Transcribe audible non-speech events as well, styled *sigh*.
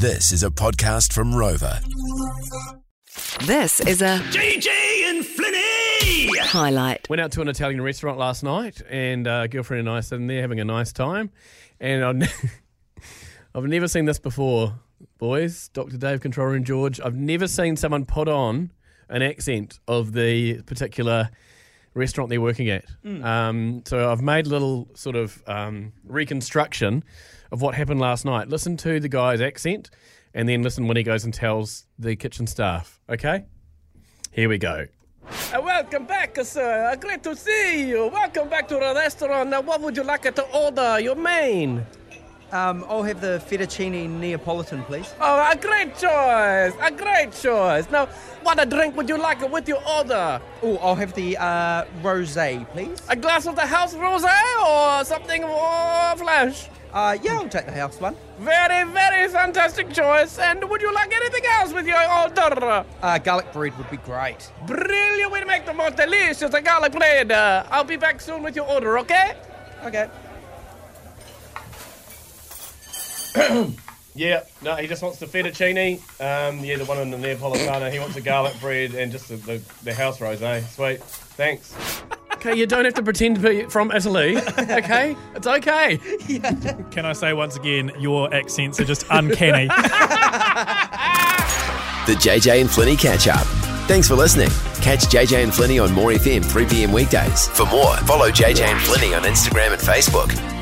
This is a podcast from Rova. This is a JJ and Flinny! highlight. Went out to an Italian restaurant last night, and uh, girlfriend and I sitting there having a nice time. And I've, ne- *laughs* I've never seen this before, boys. Dr. Dave, Controller, and George. I've never seen someone put on an accent of the particular restaurant they're working at. Um, so I've made a little sort of um, reconstruction of what happened last night. Listen to the guy's accent, and then listen when he goes and tells the kitchen staff. Okay? Here we go. Uh, welcome back, sir. Uh, great to see you. Welcome back to the restaurant. Now, what would you like to order? Your main. Um, I'll have the fettuccine Neapolitan, please. Oh, a great choice. A great choice. Now, what a drink would you like with your order? Oh, I'll have the uh, rosé, please. A glass of the house rosé or something more flash? Uh, yeah, I'll take the house one. Very, very fantastic choice. And would you like anything else with your order? Uh, garlic bread would be great. Brilliant way to make the most delicious garlic bread. Uh, I'll be back soon with your order, okay? Okay. *coughs* Yeah, no, he just wants the fettuccine. Um, yeah, the one in the Neapolitana. He wants the garlic bread and just the, the, the house rosé. Sweet, thanks. Okay, you don't have to pretend to be from Italy. Okay, it's okay. *laughs* Can I say once again, your accents are just uncanny. *laughs* The JJ and Flinny catch up. Thanks for listening. Catch JJ and Flinny on More FM 3 p.m. weekdays. For more, follow JJ and Flinny on Instagram and Facebook.